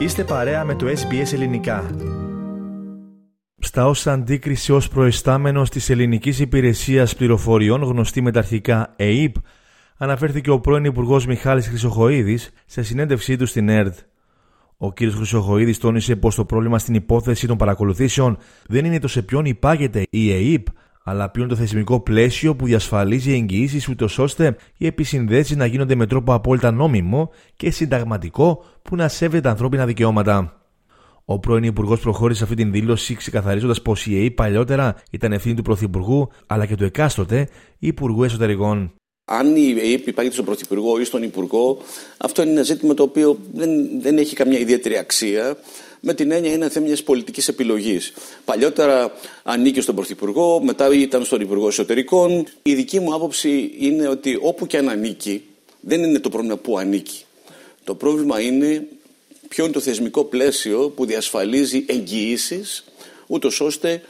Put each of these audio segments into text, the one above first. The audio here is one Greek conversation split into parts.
Είστε παρέα με το SBS Ελληνικά. Στα όσα αντίκριση ως προϊστάμενος της Ελληνικής Υπηρεσίας Πληροφοριών γνωστή με τα αρχικά ΕΕΠ αναφέρθηκε ο πρώην Υπουργός Μιχάλης Χρυσοχοίδης σε συνέντευξή του στην ΕΡΤ. Ο κ. Χρυσοχοίδης τόνισε πως το πρόβλημα στην υπόθεση των παρακολουθήσεων δεν είναι το σε ποιον υπάγεται η ΕΕΠ, αλλά ποιο είναι το θεσμικό πλαίσιο που διασφαλίζει εγγυήσεις ούτως ώστε οι επισυνδέσεις να γίνονται με τρόπο απόλυτα νόμιμο και συνταγματικό που να σέβεται τα ανθρώπινα δικαιώματα. Ο πρώην Υπουργός προχώρησε αυτή την δήλωση ξεκαθαρίζοντας πως η ΕΕ παλιότερα ήταν ευθύνη του Πρωθυπουργού αλλά και του εκάστοτε Υπουργού Εσωτερικών. Αν η ΕΕΠ υπάρχει στον Πρωθυπουργό ή στον Υπουργό, αυτό είναι ένα ζήτημα το οποίο δεν, δεν έχει καμιά ιδιαίτερη αξία με την έννοια είναι θέμα μιας πολιτικής επιλογής. Παλιότερα ανήκει στον Πρωθυπουργό, μετά ήταν στον Υπουργό Εσωτερικών. Η δική μου άποψη είναι ότι όπου και αν ανήκει, δεν είναι το πρόβλημα που ανήκει. Το πρόβλημα είναι ποιο είναι το θεσμικό πλαίσιο που διασφαλίζει εγγυήσεις, ούτως ώστε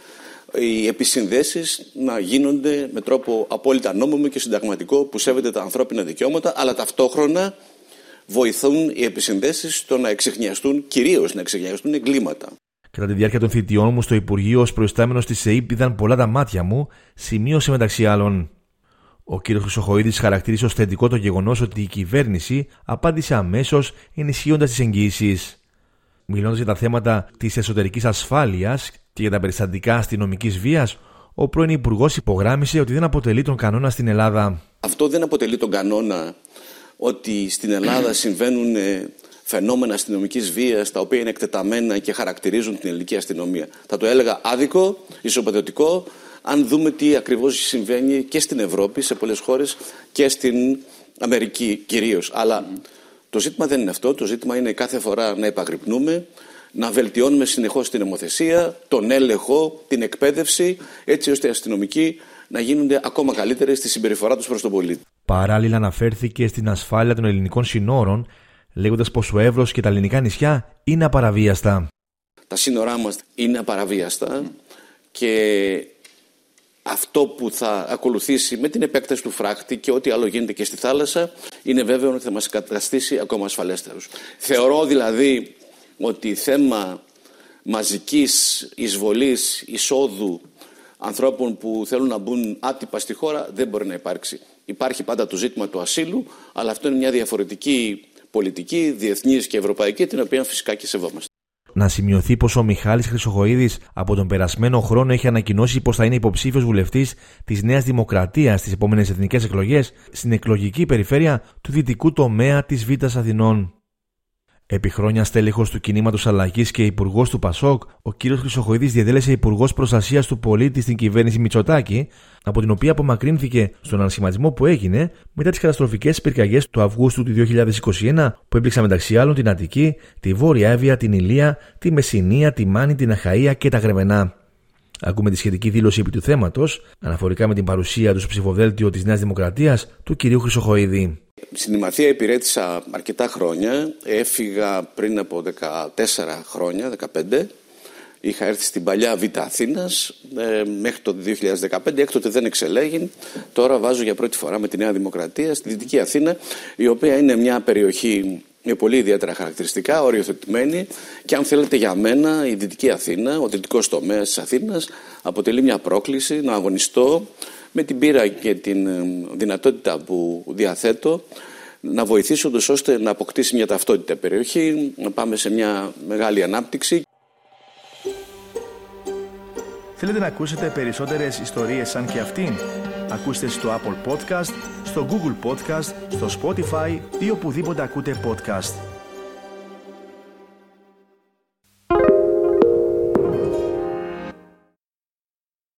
οι επισυνδέσεις να γίνονται με τρόπο απόλυτα νόμιμο και συνταγματικό που σέβεται τα ανθρώπινα δικαιώματα, αλλά ταυτόχρονα βοηθούν οι επισυνδέσεις στο να εξεχνιαστούν, κυρίως να εξεχνιαστούν εγκλήματα. Κατά τη διάρκεια των θητιών μου στο Υπουργείο ως προϊστάμενος της ΕΕΠ είδαν πολλά τα μάτια μου, σημείωσε μεταξύ άλλων. Ο κ. Χρυσοχοίδης χαρακτήρισε ως θετικό το γεγονός ότι η κυβέρνηση απάντησε αμέσως ενισχύοντας τις εγγύησει. Μιλώντας για τα θέματα της εσωτερικής ασφάλειας και για τα περιστατικά αστυνομικής βίας, ο πρώην Υπουργός υπογράμμισε ότι δεν αποτελεί τον κανόνα στην Ελλάδα. Αυτό δεν αποτελεί τον κανόνα ότι στην Ελλάδα συμβαίνουν ε, φαινόμενα αστυνομικής βίας τα οποία είναι εκτεταμένα και χαρακτηρίζουν την ελληνική αστυνομία. Θα το έλεγα άδικο, ισοπαιδωτικό, αν δούμε τι ακριβώς συμβαίνει και στην Ευρώπη, σε πολλές χώρες και στην Αμερική κυρίως. Αλλά το ζήτημα δεν είναι αυτό. Το ζήτημα είναι κάθε φορά να επαγρυπνούμε, να βελτιώνουμε συνεχώς την νομοθεσία, τον έλεγχο, την εκπαίδευση, έτσι ώστε οι αστυνομικοί να γίνονται ακόμα καλύτεροι στη συμπεριφορά τους προς τον πολίτη. Παράλληλα, αναφέρθηκε στην ασφάλεια των ελληνικών συνόρων, λέγοντας πως ο Εύρο και τα ελληνικά νησιά είναι απαραβίαστα. Τα σύνορά μας είναι απαραβίαστα και αυτό που θα ακολουθήσει με την επέκταση του φράχτη και ό,τι άλλο γίνεται και στη θάλασσα είναι βέβαιο ότι θα μας καταστήσει ακόμα ασφαλέστερους. Θεωρώ δηλαδή ότι θέμα μαζικής εισβολής, εισόδου ανθρώπων που θέλουν να μπουν άτυπα στη χώρα δεν μπορεί να υπάρξει. Υπάρχει πάντα το ζήτημα του ασύλου, αλλά αυτό είναι μια διαφορετική πολιτική, διεθνής και ευρωπαϊκή, την οποία φυσικά και σεβόμαστε. Να σημειωθεί πως ο Μιχάλης Χρυσοχοίδης από τον περασμένο χρόνο έχει ανακοινώσει πως θα είναι υποψήφιος βουλευτής της Νέας Δημοκρατίας στις επόμενες εθνικές εκλογές στην εκλογική περιφέρεια του δυτικού τομέα της Β' Αθηνών. Επί χρόνια στέλεχος του κινήματος αλλαγής και υπουργός του Πασόκ, ο κ. Χρυσοχοίδης διαδέλεσε υπουργός προστασίας του πολίτη στην κυβέρνηση Μητσοτάκη, από την οποία απομακρύνθηκε στον ανασχηματισμό που έγινε μετά τις καταστροφικές πυρκαγιές του Αυγούστου του 2021 που έπληξαν μεταξύ άλλων την Αττική, τη Βόρεια Εύβοια, την Ηλία, τη Μεσσηνία, τη Μάνη, την Αχαία και τα Γρεβενά. Ακούμε τη σχετική δήλωση επί του θέματος, αναφορικά με την παρουσία του στο ψηφοδέλτιο της Νέας Δημοκρατίας του κ. Χρυσοχοίδη. Στην Ημαθία υπηρέτησα αρκετά χρόνια. Έφυγα πριν από 14 χρόνια, 15. Είχα έρθει στην παλιά Β' Αθήνας ε, μέχρι το 2015. Έκτοτε δεν εξελέγει. Τώρα βάζω για πρώτη φορά με τη Νέα Δημοκρατία στη Δυτική Αθήνα, η οποία είναι μια περιοχή με πολύ ιδιαίτερα χαρακτηριστικά, οριοθετημένη και αν θέλετε για μένα η Δυτική Αθήνα, ο δυτικός τομέας της Αθήνας αποτελεί μια πρόκληση να αγωνιστώ με την πείρα και την ε, δυνατότητα που διαθέτω να βοηθήσω τους ώστε να αποκτήσει μια ταυτότητα περιοχή, να πάμε σε μια μεγάλη ανάπτυξη. Θέλετε να ακούσετε περισσότερες ιστορίες σαν και αυτήν; Ακούστε στο Apple Podcast, στο Google Podcast, στο Spotify ή οπουδήποτε ακούτε podcast.